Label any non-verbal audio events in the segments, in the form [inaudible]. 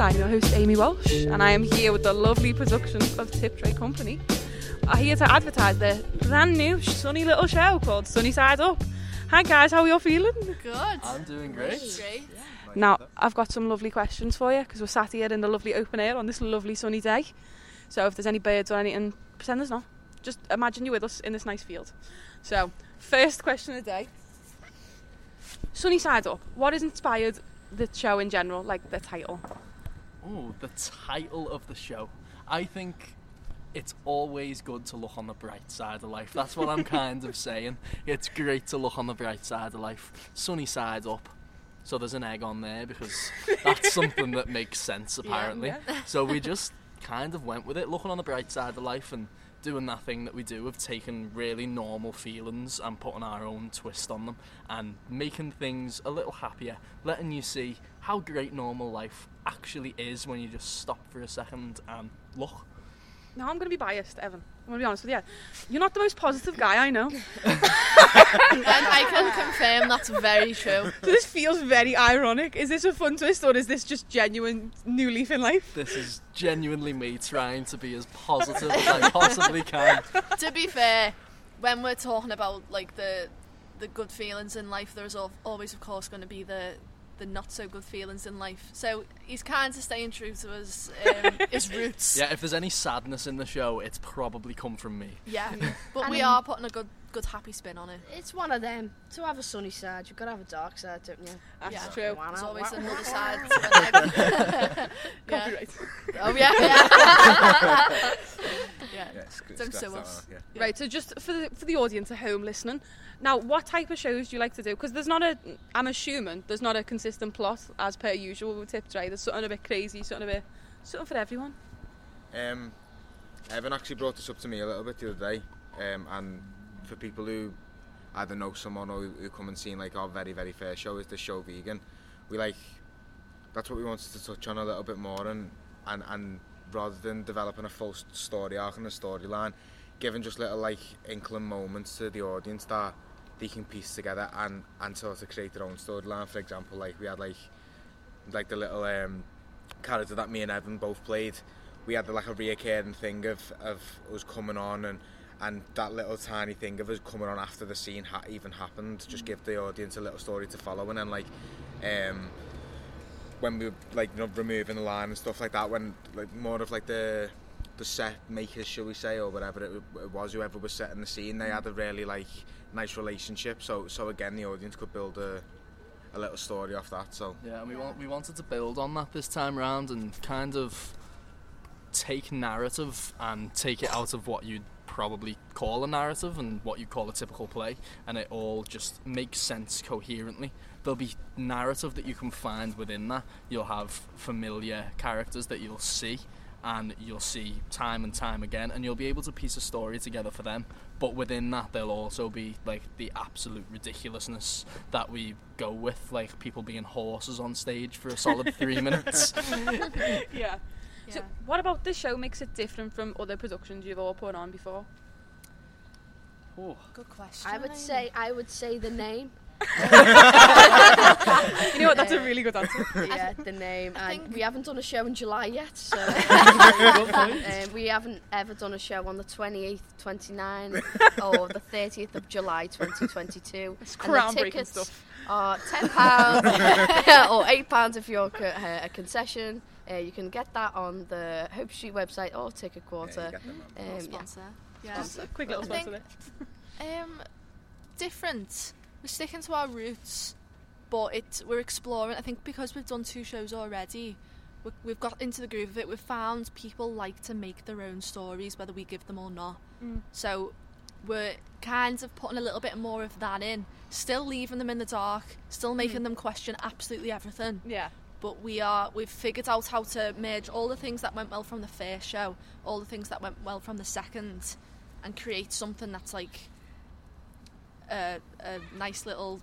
Open I'm your host, Amy Walsh, and I am here with the lovely production of Tip Tray Company. I'm here to advertise their brand new sunny little show called Sunny Side Up. Hi guys, how are you all feeling? Good. I'm doing great. Great. Now, I've got some lovely questions for you because we're sat here in the lovely open air on this lovely sunny day. So if there's any birds or anything, pretend there's not. Just imagine you're with us in this nice field. So, first question of the day. Sunny Side Up. What has inspired the show in general, like the title? Oh, the title of the show. I think it's always good to look on the bright side of life. That's what I'm [laughs] kind of saying. It's great to look on the bright side of life. Sunny side up. So there's an egg on there because that's [laughs] something that makes sense apparently. yeah. So we just kind of went with it, looking on the bright side of life and doing that thing that we do of taking really normal feelings and putting our own twist on them and making things a little happier, letting you see how great normal life actually is when you just stop for a second and look. Now I'm going to be biased, Evan. I'm going to be honest with you. You're not the most positive guy I know. [laughs] And I can confirm that's very true. So [laughs] this feels very ironic. Is this a fun twist or is this just genuine new leaf in life? This is genuinely me trying to be as positive as I possibly can. to be fair, when we're talking about like the the good feelings in life, there's always, of course, going to be the the not so good feelings in life. So he's kind of staying true to his um, [laughs] his roots. Yeah, if there's any sadness in the show, it's probably come from me. Yeah. [laughs] But And we are putting a good good happy spin on it. It's one of them. To have a sunny side, you've got to have a dark side, don't you? That's Yeah. true. Why There's always another side. [laughs] to yeah. Copyright. Oh yeah. yeah. yeah. Yeah, it's, it's Don't sue us. off, yeah. Yeah. Right, so just for the, for the audience at home listening, now what type of shows do you like to do? Because there's not a, I'm assuming there's not a consistent plot as per usual with Tip Tray. There's something a bit crazy, something a bit, something for everyone. Um, Evan actually brought this up to me a little bit the other day, um, and for people who either know someone or who, who come and see like our very very first show is the show vegan. We like that's what we wanted to touch on a little bit more, and and and rather than developing a full story arc and a storyline, giving just little like inkling moments to the audience that they can piece together and and sort of create their own storyline. For example, like we had like like the little um, character that me and Evan both played. We had the like a reoccurring thing of, of us coming on and and that little tiny thing of us coming on after the scene ha- even happened. Just give the audience a little story to follow and then like um, when we were like you know removing the line and stuff like that when like more of like the the set makers shall we say or whatever it, it was whoever was setting the scene they had a really like nice relationship so so again the audience could build a a little story off that so Yeah, and we want we wanted to build on that this time round and kind of take narrative and take it out of what you'd probably call a narrative and what you call a typical play and it all just makes sense coherently. There'll be narrative that you can find within that. You'll have familiar characters that you'll see and you'll see time and time again and you'll be able to piece a story together for them but within that there'll also be like the absolute ridiculousness that we go with like people being horses on stage for a solid three [laughs] minutes Yeah. So what about this show makes it different from other productions you've all put on before? oh, Good question. I would say, I would say the name. [laughs] You know what? That's a really good answer. yeah, the name. I And think- we haven't done a show in July yet, so [laughs] um, we haven't ever done a show on the 28th, 29th, [laughs] or the 30th of July 2022. It's And the groundbreaking tickets stuff. are ten pounds or eight pounds if you're co- uh, a concession. Uh, you can get that on the Hope Street website or Ticket yeah, Quarter. you get them um, yeah. sponsor. Yeah. Just a quick little I think- sponsor there. Um, different. We're sticking to our roots, but it we're exploring. I think because we've done two shows already, we, we've got into the groove of it. We've found people like to make their own stories, whether we give them or not. Mm. So we're kind of putting a little bit more of that in, still leaving them in the dark, still making them question absolutely everything. Yeah. But we are we've figured out how to merge all the things that went well from the first show, all the things that went well from the second, and create something that's like a, a nice little,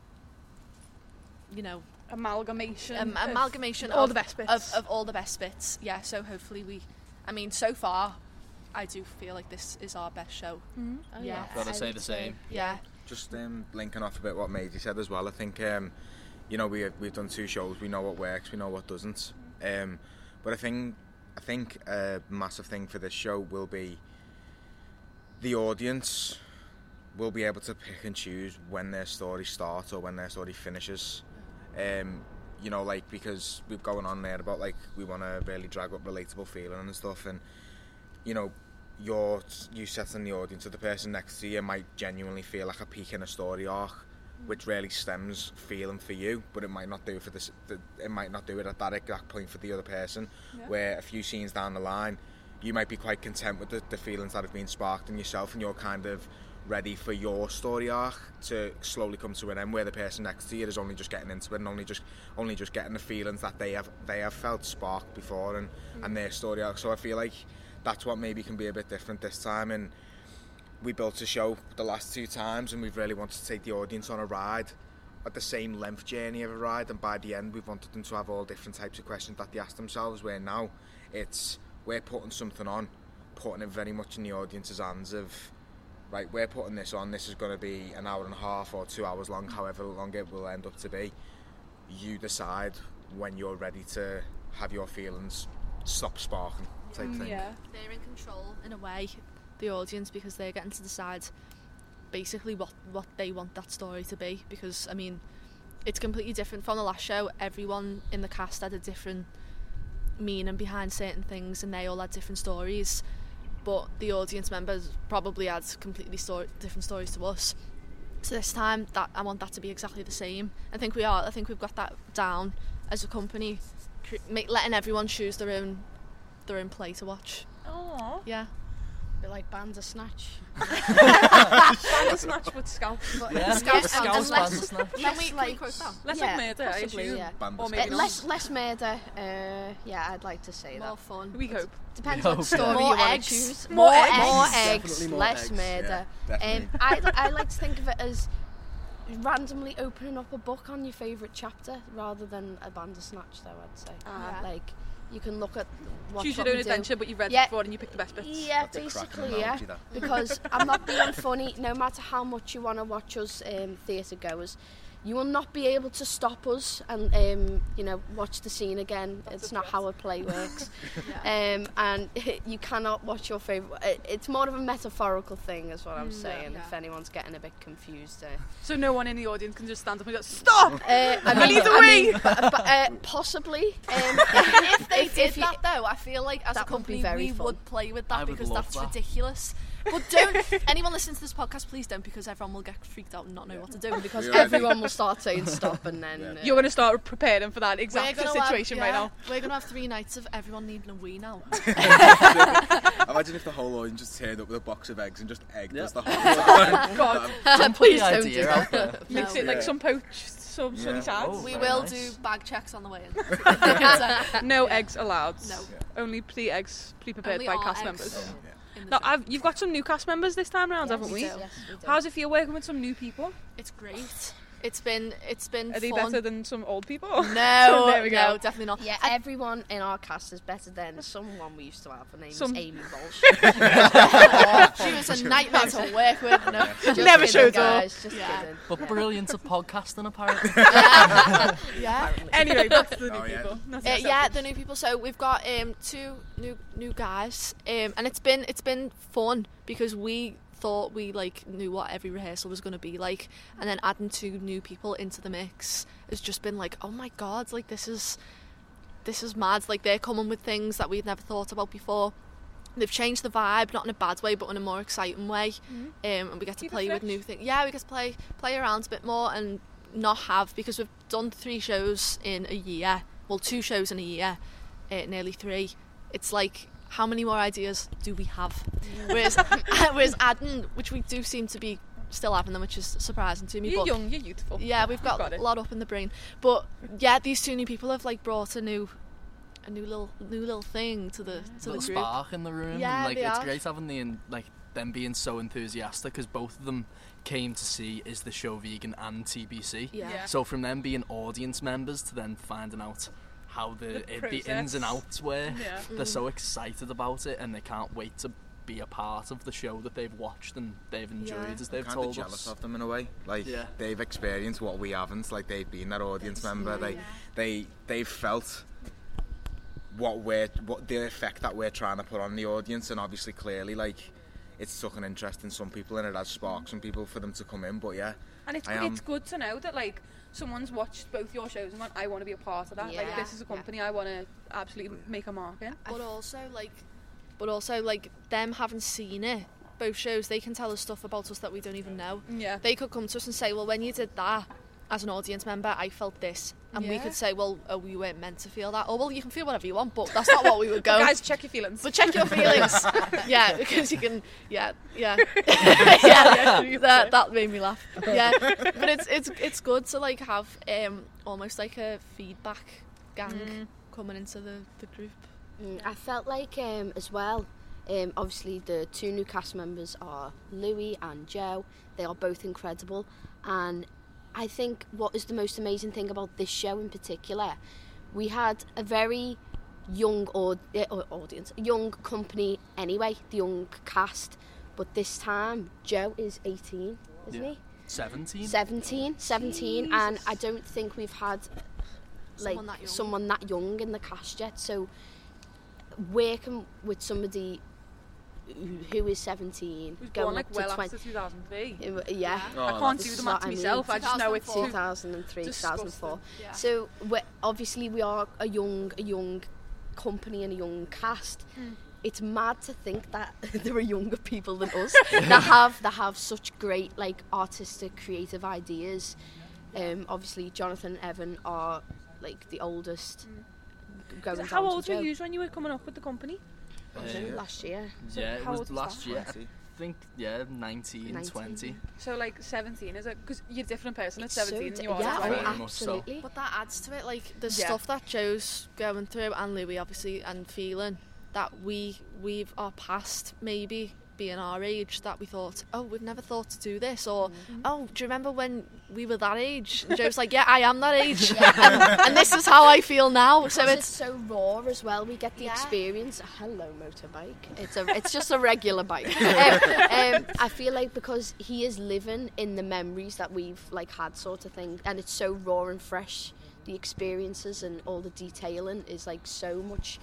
you know, Amalgamation. um, of amalgamation all of, the best bits. of, of all the best bits. Yeah, so hopefully we, I mean, so far, I do feel like this is our best show. Mhm. Oh, Yeah. Gotta say the same. Yeah, Just um, linking off a bit what Maisie said as well. I think um, you know we we've done two shows. We know what works. We know what doesn't. Um, but I think I think a massive thing for this show will be the audience will be able to pick and choose when their story starts or when their story finishes. Um, you know, like because we've going on there about like we want to really drag up relatable feeling and stuff, and you know, you're you setting the audience or the person next to you might genuinely feel like a peak in a story arc, which really stems feeling for you, but it might not do for this. It might not do it at that exact point for the other person. Yeah. Where a few scenes down the line, you might be quite content with the, the feelings that have been sparked in yourself, and you're kind of ready for your story arc to slowly come to an end where the person next to you is only just getting into it and only just only just getting the feelings that they have they have felt sparked before and, mm. and their story arc. So I feel like that's what maybe can be a bit different this time. And we built a show the last two times and we've really wanted to take the audience on a ride at the same length journey of a ride. And by the end we've wanted them to have all different types of questions that they ask themselves where now it's we're putting something on putting it very much in the audience's hands of right we're putting this on this is going to be an hour and a half or two hours long however long it will end up to be you decide when you're ready to have your feelings stop sparking type mm, thing Yeah. They're in control in a way, the audience, because they're getting to decide basically what what they want that story to be. Because I mean, it's completely different from the last show. Everyone in the cast had a different meaning behind certain things, and they all had different stories. But the audience members probably had completely story, different stories to us. So this time, that I want that to be exactly the same. I think we are. I think we've got that down as a company, cre- make, letting everyone choose their own their own play to watch. Aww. Yeah. Bit like Bandersnatch. [laughs] [laughs] Snatch with scalps. But Yeah, Scouts the Scouts and less- Bandersnatch. Can less we, can we like quote? Less Yeah, like murder, I possibly, assume. yeah. Band Or of maybe Uh, not. less less murder. Uh, yeah, I'd like to say More that. fun. We hope. Depends We what story yeah. you More want to eggs. choose. More eggs. More eggs, more less eggs, murder. yeah. Um, I, I like to think of it as randomly opening up a book on your favourite chapter rather than a Bandersnatch, though, I'd say. Ah. Like, you can look at what Choose your what own we do. adventure, but you've read Yeah. it before and you pick the best bits. Yeah, That's basically, yeah. Because I'm not being funny, no matter how much you want to watch us um, theatre goers, you will not be able to stop us and um, you know watch the scene again. That's it's not threat. how a play [laughs] works. Yeah. um, and [laughs] you cannot watch your favourite. It's more of a metaphorical thing, is what I'm Mm, saying. yeah. If anyone's getting a bit confused, uh, So no one in the audience can just stand up and go, Stop! uh, I [laughs] I need the I mean, but, but, uh, possibly. Um, if they if- did if you- that though, I feel like as a That would be company very we fun. would play with that would because that's that. ridiculous. But don't anyone listening to this podcast, please don't because everyone will get freaked out and not know what to do. because We already- everyone will start saying [laughs] stop, and then Yeah. uh, You're going to start preparing for that We're exact gonna have- situation right yeah, now. We're gonna have three nights of everyone needing a wee now. [laughs] Imagine if the whole audience just turned up with a box of eggs and just egged Yeah. us the whole time. [laughs] God, Don't put please the don't do idea out there. mix it like Yeah. some poached, some Yeah. sunny sides. Oh. we very will nice. do bag checks on the way in. No eggs allowed. No. Only pre-eggs, pre-prepared Only by our cast eggs. members. in the Now. I've, you've got some new cast members this time round, Yes, haven't we? do. Yes, we do. How's it feel working with some new people? It's great. It's been it's been Are they fun. better than some old people? No, [laughs] There we go. no, definitely not. Yeah, everyone in our cast is better than someone we used to have. Her name Some- was Amy Walsh. [laughs] [laughs] she was a nightmare to work with. No. Just Never kidding, shows up. guys, Just Yeah. kidding. But brilliant at podcasting, apparently. yeah. anyway, back to the new Oh, yeah. people. That's Uh, yeah, the new people. So we've got um, two new new guys, um, and it's been it's been fun because we thought we like knew what every rehearsal was going to be like, and then adding two new people into the mix has just been like, oh my god, like this is this is mad. Like they're coming with things that we'd never thought about before. They've changed the vibe, not in a bad way, but in a more exciting way. Um, and we get to Keep play with new things. Yeah, we get to play play around a bit more and not have because we've done three shows in a year. Well, two shows in a year, uh, nearly three. It's like how many more ideas do we have? Mm. Whereas, [laughs] [laughs] whereas adding, mm, which we do seem to be still having them, which is surprising to me. You're but young, you're youthful. yeah, we've got, got a lot up in the brain. But yeah, these two new people have like brought a new, a new little, new little thing to the to little the group. spark in the room. Yeah, and, like they it's are. great having the in- like them being so enthusiastic because both of them came to see is the show vegan and TBC. Yeah. Yeah. So from them being audience members to then finding out how the The the, the ins and outs were, Yeah. they're mm. so excited about it and they can't wait to be a part of the show that they've watched and they've enjoyed Yeah. as they've kind told of jealous us. of them in a way. Like Yeah. they've experienced what we haven't. Like they've been that audience member. They they they've felt what we're what the effect that we're trying to put on the audience, and obviously clearly like it's stuck an interest in some people and it has sparked some people for them to come in. But yeah, And it's I am- it's good to know that like someone's watched both your shows and gone, I want to be a part of that. Like this is a company I want to absolutely make a mark in. But also like, but also like them having seen it, both shows, they can tell us stuff about us that we don't even know. Yeah. They could come to us and say, well, when you did that, as an audience member, I felt this, and we could say, well, oh, we weren't meant to feel that. Oh, well, you can feel whatever you want, but that's not what we were [laughs] going. Guys, check your feelings. But check your [laughs] feelings. [laughs] yeah, because you can. Yeah, yeah, yeah. that that made me laugh. Yeah, but it's it's it's good to like have um almost like a feedback gang Mm. coming into the the group. Mm, I felt like um, as well. Um, obviously, the two new cast members are Louis and Joe. They are both incredible, and I think what is the most amazing thing about this show in particular, we had a very young aud- uh, audience, a young company anyway, the young cast. But this time, Joe is 18, isn't Yeah. he? 17? 17, 17, and I don't think we've had like Someone that young. someone that young in the cast yet. So working with somebody who- who is 17, Who's going born like up well to after 2003. 20, yeah, Oh, I can't do is the what maths I mean. myself. I just know it's 2003, Disgusting. 2004. Yeah. So we're, obviously we are a young, a young company and a young cast. Hmm. It's mad to think that [laughs] there are younger people than us [laughs] that have that have such great like artistic, creative ideas. Um, obviously, Jonathan and Evan are like the oldest. Going Hmm. How old were you when you were coming up with the company? I don't Uh, last year. So yeah, it was old was last that? year. I think, yeah, 19, 19. 20. So like 17 is it? Because you're a different person at It's so 17 than you are yeah, at Very oh, 20. much so. absolutely. But that adds to it, like the Yeah. stuff that Joe's going through, and Louis obviously, and feeling that we we've our past maybe being our age that we thought, oh, we've never thought to do this, or oh, do you remember when we were that age? And Joe's like, yeah, I am that [laughs] age, and, [laughs] and this is how I feel now. So it's it's so raw as well. We get the Yeah. experience. Hello, motorbike. It's a, it's just a regular bike. [laughs] um, um, I feel like because he is living in the memories that we've like had, sort of thing, and it's so raw and fresh. The experiences and all the detailing is like so much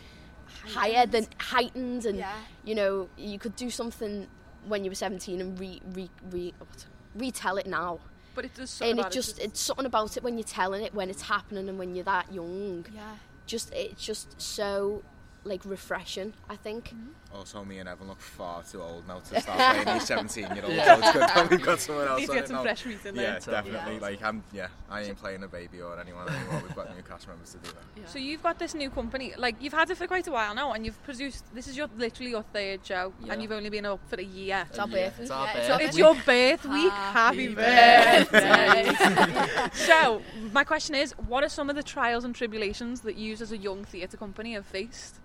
higher than heightened, and yeah, you know you could do something when you were seventeen and re re re what, retell it now. But it does And it about just it's something about it when you're telling it when it's happening and when you're that young. Yeah. just it's just so like refreshing I think mm-hmm. Oh, also, me and Evan look far too old now to [laughs] start playing these 17 year olds. Yeah. So it's good that we've got someone else Need to on get some now. fresh meat in Yeah, there. definitely. Yeah. Like I'm, yeah, I ain't playing a baby or anyone anymore. [laughs] We've got new cast members to do that. yeah. So you've got this new company, like you've had it for quite a while now, and you've produced. This is your literally your third show, Yeah. and you've only been up for a year. It's our Yeah, birthday. It's our Yeah, it's birthday. It's your birth week. Happy Happy birthday. birthday. [laughs] so my question is, what are some of the trials and tribulations that you, as a young theatre company, have faced?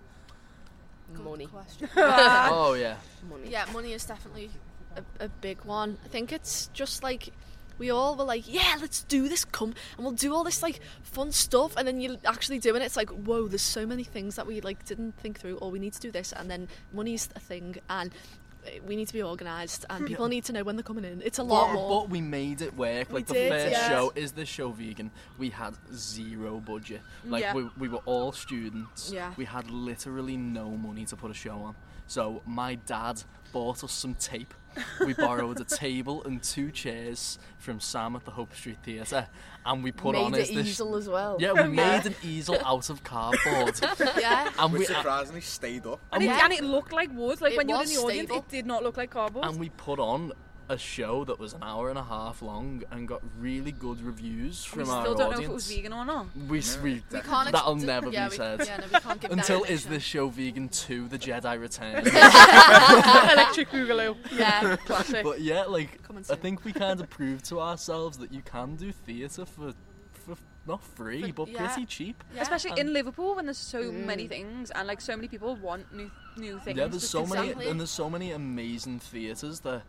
Good money question. [laughs] Oh, yeah. money Yeah, money is definitely a, a big one. I think it's just like we all were like, yeah, let's do this, come, and we'll do all this like fun stuff, and then you're actually doing it. It's like, whoa, there's so many things that we like didn't think through, or we need to do this, and then money's a thing, and we need to be organised, and [laughs] people need to know when they're coming in. It's a lot But, more. but we made it work. We Like the did, first yeah. show is the show vegan. We had zero budget. Like Yeah. we, we were all students. Yeah. We had literally no money to put a show on. So my dad bought us some tape. We borrowed a table and two chairs from Sam at the Hope Street Theatre, and we put made on it as this. easel as well Yeah, we made an easel out of cardboard, [laughs] yeah, and Which we surprisingly stayed up. And, it, Yeah. and it looked like wood. Like It when you were in was the audience, stable. it did not look like cardboard. and we put on a show that was an hour and a half long and got really good reviews from we from still our don't know if it was vegan or not. We, s- we, we can't. that'll d- never yeah, be we, said. Yeah, no, we can't give Until prediction. is this show vegan 2 The Jedi Return? [laughs] Electric Boogaloo. Yeah, Classic. but yeah, like I think we kind of proved to ourselves that you can do theatre for, for not free, For- but yeah. pretty cheap. yeah. Especially in Liverpool when there's so Mm. many things and like so many people want new new things. Yeah, there's so many, Exactly. and there's so many amazing theatres that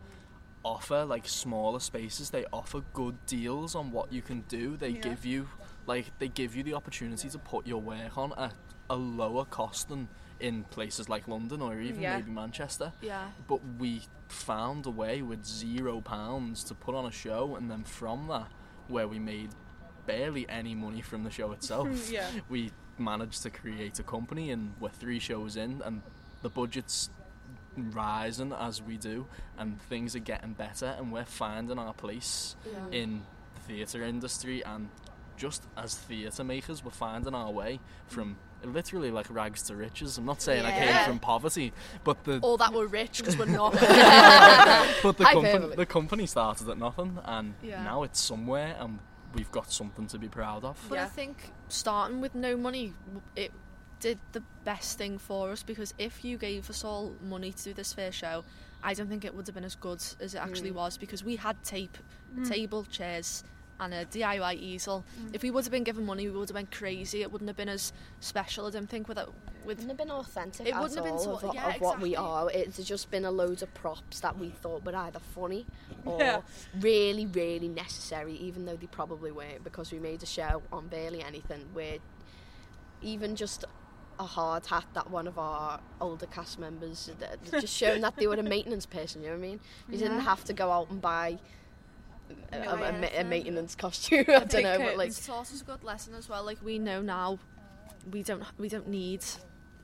offer like smaller spaces. They offer good deals on what you can do. They Yeah. give you like they give you the opportunity to put your work on at a lower cost than in places like London or even Yeah. maybe Manchester. Yeah, But we found a way with zero pounds to put on a show, and then from that, where we made barely any money from the show itself. [laughs] yeah. [laughs] we managed to create a company and we're three shows in and the budget's rising as we do and things are getting better and we're finding our place in the theatre industry and just as theatre makers we're finding our way from literally like rags to riches I'm not saying I came from poverty but the Or that we're rich because we're not. [laughs] but the, Hyperbole. company, the company started at nothing and Yeah. now it's somewhere and we've got something to be proud of But I think starting with no money, it did the best thing for us because if you gave us all money to do this fair show, I don't think it would have been as good as it actually Mm. was because we had tape, Mm. table, chairs, and a DIY easel. If we would have been given money, we would have been crazy. It wouldn't have been as special. I don't think with with wouldn't have been authentic It wouldn't have been all so- of, what- yeah, of what we are. It's just been a load of props that we thought were either funny [laughs] or Yeah. really, really necessary, even though they probably weren't, because we made a show on barely anything where even just a hard hat that one of our older cast members just showing that they were a maintenance person, you know what I mean? We didn't have to go out and buy um, a, a, a, a maintenance costume. [laughs] I don't know, uh, but like it's us a good lesson as well. Like we know now, we don't we don't need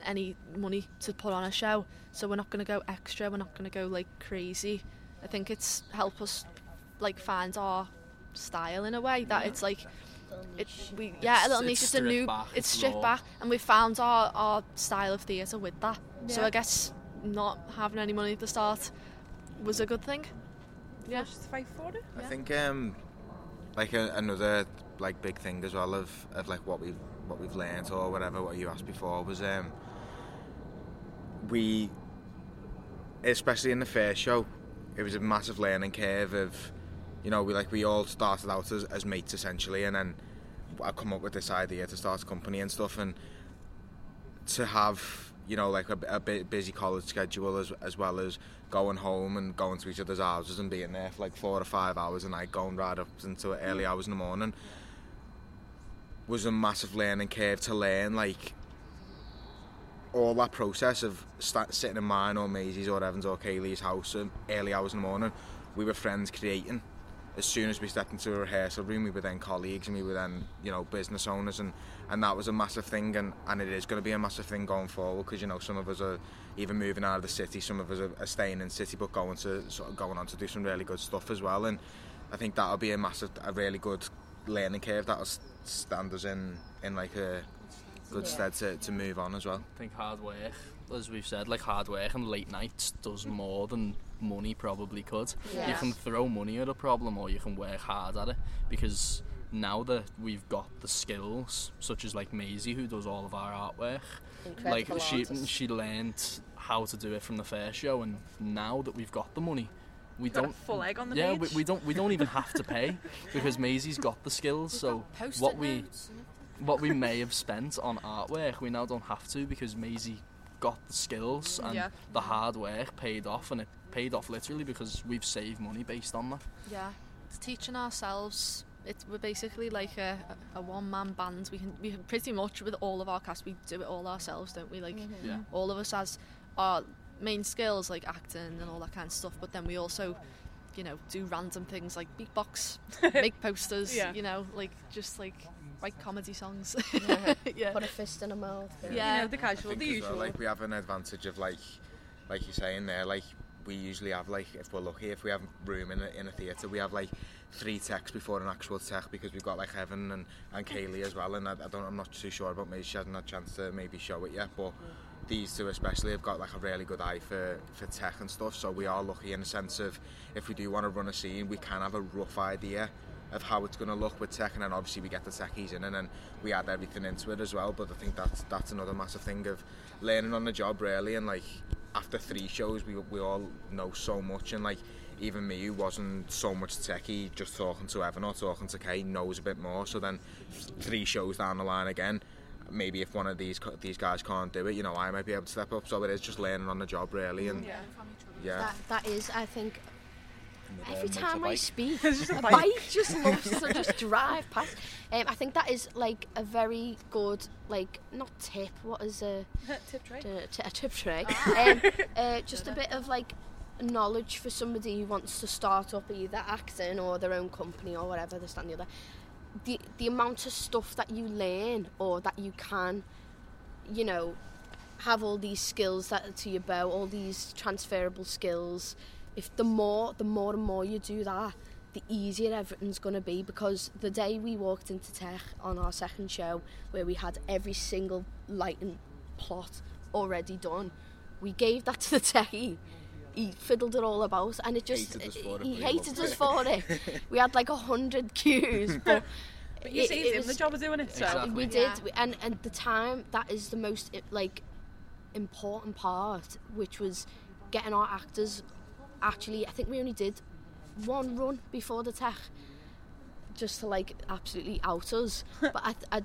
any money to put on a show, so we're not going to go extra. We're not going to go like crazy. I think it's help us like find our style in a way that it's like it we yeah a It's- little it's niche. It's a new back, it's it's stripped raw. back, and we found our our style of theatre with that. So I guess not having any money at the start was a good thing. Yeah. Just fight for it. I Yeah. think um, like a, another like big thing as well of, of like what we've what we've learnt or whatever what you asked before was um, we especially in the first show it was a massive learning curve of you know we like we all started out as, as mates essentially and then I come up with this idea to start a company and stuff and to have you know like a, a busy college schedule as as well as going home and going to each other's houses and being there for like four or five hours a night going right up until early hours in the morning was a massive learning curve to learn like all that process of sta sitting in mine or Maisie's or Evans or Kaylee's house at early hours in the morning. We were friends creating as soon as we stepped into a rehearsal room we were then colleagues and we were then you know business owners and and that was a massive thing and, and it is going to be a massive thing going forward because you know some of us are even moving out of the city some of us are, are staying in city but going to sort of going on to do some really good stuff as well and I think that'll be a massive a really good learning curve that'll stand us in in like a good Yeah. stead to, to move on as well I think hard work, as we've said, like hard work and late nights does more than money probably could. You can throw money at a problem or you can work hard at it because now that we've got the skills, such as like Maisie who does all of our artwork, incredible like she artists. she learned how to do it from the first show, and now that we've got the money, we Got don't. full egg on the yeah, page. we, we don't. We don't even have to pay because Maisie's got the skills. So Post-it what we notes what we may have spent on artwork, we now don't have to because Maisie got the skills mm, and Yeah. the hard work paid off, and it paid off literally because we've saved money based on that. Yeah, it's teaching ourselves. It's we're basically like a, a one man band. We can we can pretty much with all of our cast we do it all ourselves, don't we? Like mm-hmm. Yeah. all of us has our main skills like acting and all that kind of stuff. But then we also, you know, do random things like beatbox, [laughs] make posters. Yeah. You know, like just like write comedy songs. Yeah. [laughs] yeah. Put a fist in a mouth. Yeah. You know, the I casual, think the as usual. well, like we have an advantage of like like you're saying there like we usually have like if we're lucky if we have room in a, in a theatre we have like three techs before an actual tech because we've got like Evan and, and Kaylee as well and I, I don't I'm not too sure about maybe she hasn't had a chance to maybe show it yet but these two especially have got like a really good eye for, for tech and stuff so we are lucky in the sense of if we do want to run a scene we can have a rough idea of how it's going to look with tech and then obviously we get the techies in and then we add everything into it as well. But I think that's that's another massive thing of learning on the job really and like after three shows we, we all know so much and like even me who wasn't so much techie just talking to Evan or talking to Kay knows a bit more. So then three shows down the line again maybe if one of these these guys can't do it you know I might be able to step up. So it is just learning on the job really and Yeah. yeah. That, that is, I think, every time I speak, [laughs] just a a bike. bike just [laughs] loves to just drive past. Um, I think that is like a very good, like not tip. What is a [laughs] Tip tray. t- t- a tip tray? um, uh, just a bit of like knowledge for somebody who wants to start up either acting or their own company or whatever. This that, and the other. the the amount of stuff that you learn or that you can, you know, have all these skills that are to your bow, all these transferable skills. If the more the more and more you do that, the easier everything's going to be because the day we walked into tech on our second show where we had every single lighting plot already done we gave that to the techie he fiddled it all about and it just Hated us for it, he hated us for it [laughs] we had like a hundred cues but [laughs] But you it- saved it him the job of doing it, so. Exactly. we did we- and and the time that is the most like important part which was getting our actors actually i think we only did one run before the tech just to like absolutely out us [laughs] but I, I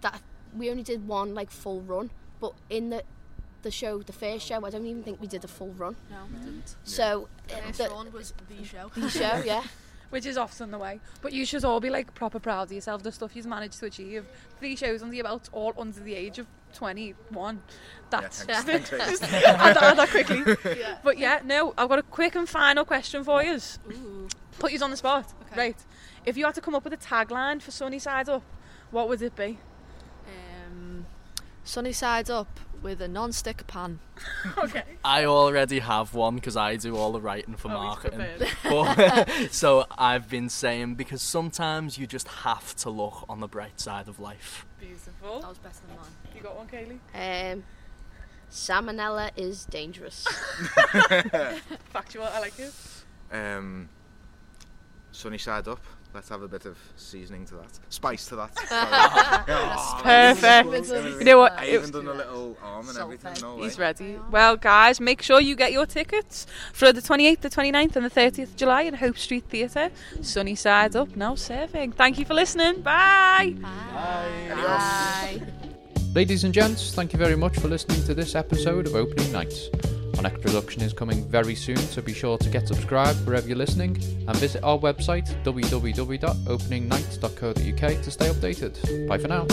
that we only did one like full run but in the the show the first show i don't even think we did a full run No, we didn't. so uh, First the, run was the show. the show [laughs] yeah Which is often the way. But you should all be like proper proud of yourself, the stuff you've managed to achieve. Three shows under your belt, all under the age of 21. That's Yeah, just, thanks, [laughs] thanks. [laughs] add, that- add that quickly. [laughs] Yeah. But yeah, no, I've got a quick and final question for you. Put you on the spot. Okay. Right. If you had to come up with a tagline for Sunny Side Up, what would it be? Um, sunny side up with a non-stick pan. [laughs] okay. I already have one because I do all the writing for Oh, marketing. [laughs] But, [laughs] so I've been saying because sometimes you just have to look on the bright side of life. Beautiful. That was better than mine. You got one, Kaylee? um salmonella is dangerous Factual, I like it. Um, sunny side up. Let's have a bit of seasoning to that. Spice to that. [laughs] Oh, Perfect. You know what? I It- even done a little arm and everything. fed. No way. He's ready. Well, guys, make sure you get your tickets for the 28th, the 29th, and the 30th of July in Hope Street Theatre. Sunny side up, now serving. Thank you for listening. Bye. Bye. Ladies and gents, thank you very much for listening to this episode of Opening Nights. Our next production is coming very soon, so be sure to get subscribed wherever you're listening and visit our website www.openingnights.co.uk to stay updated. Bye for now.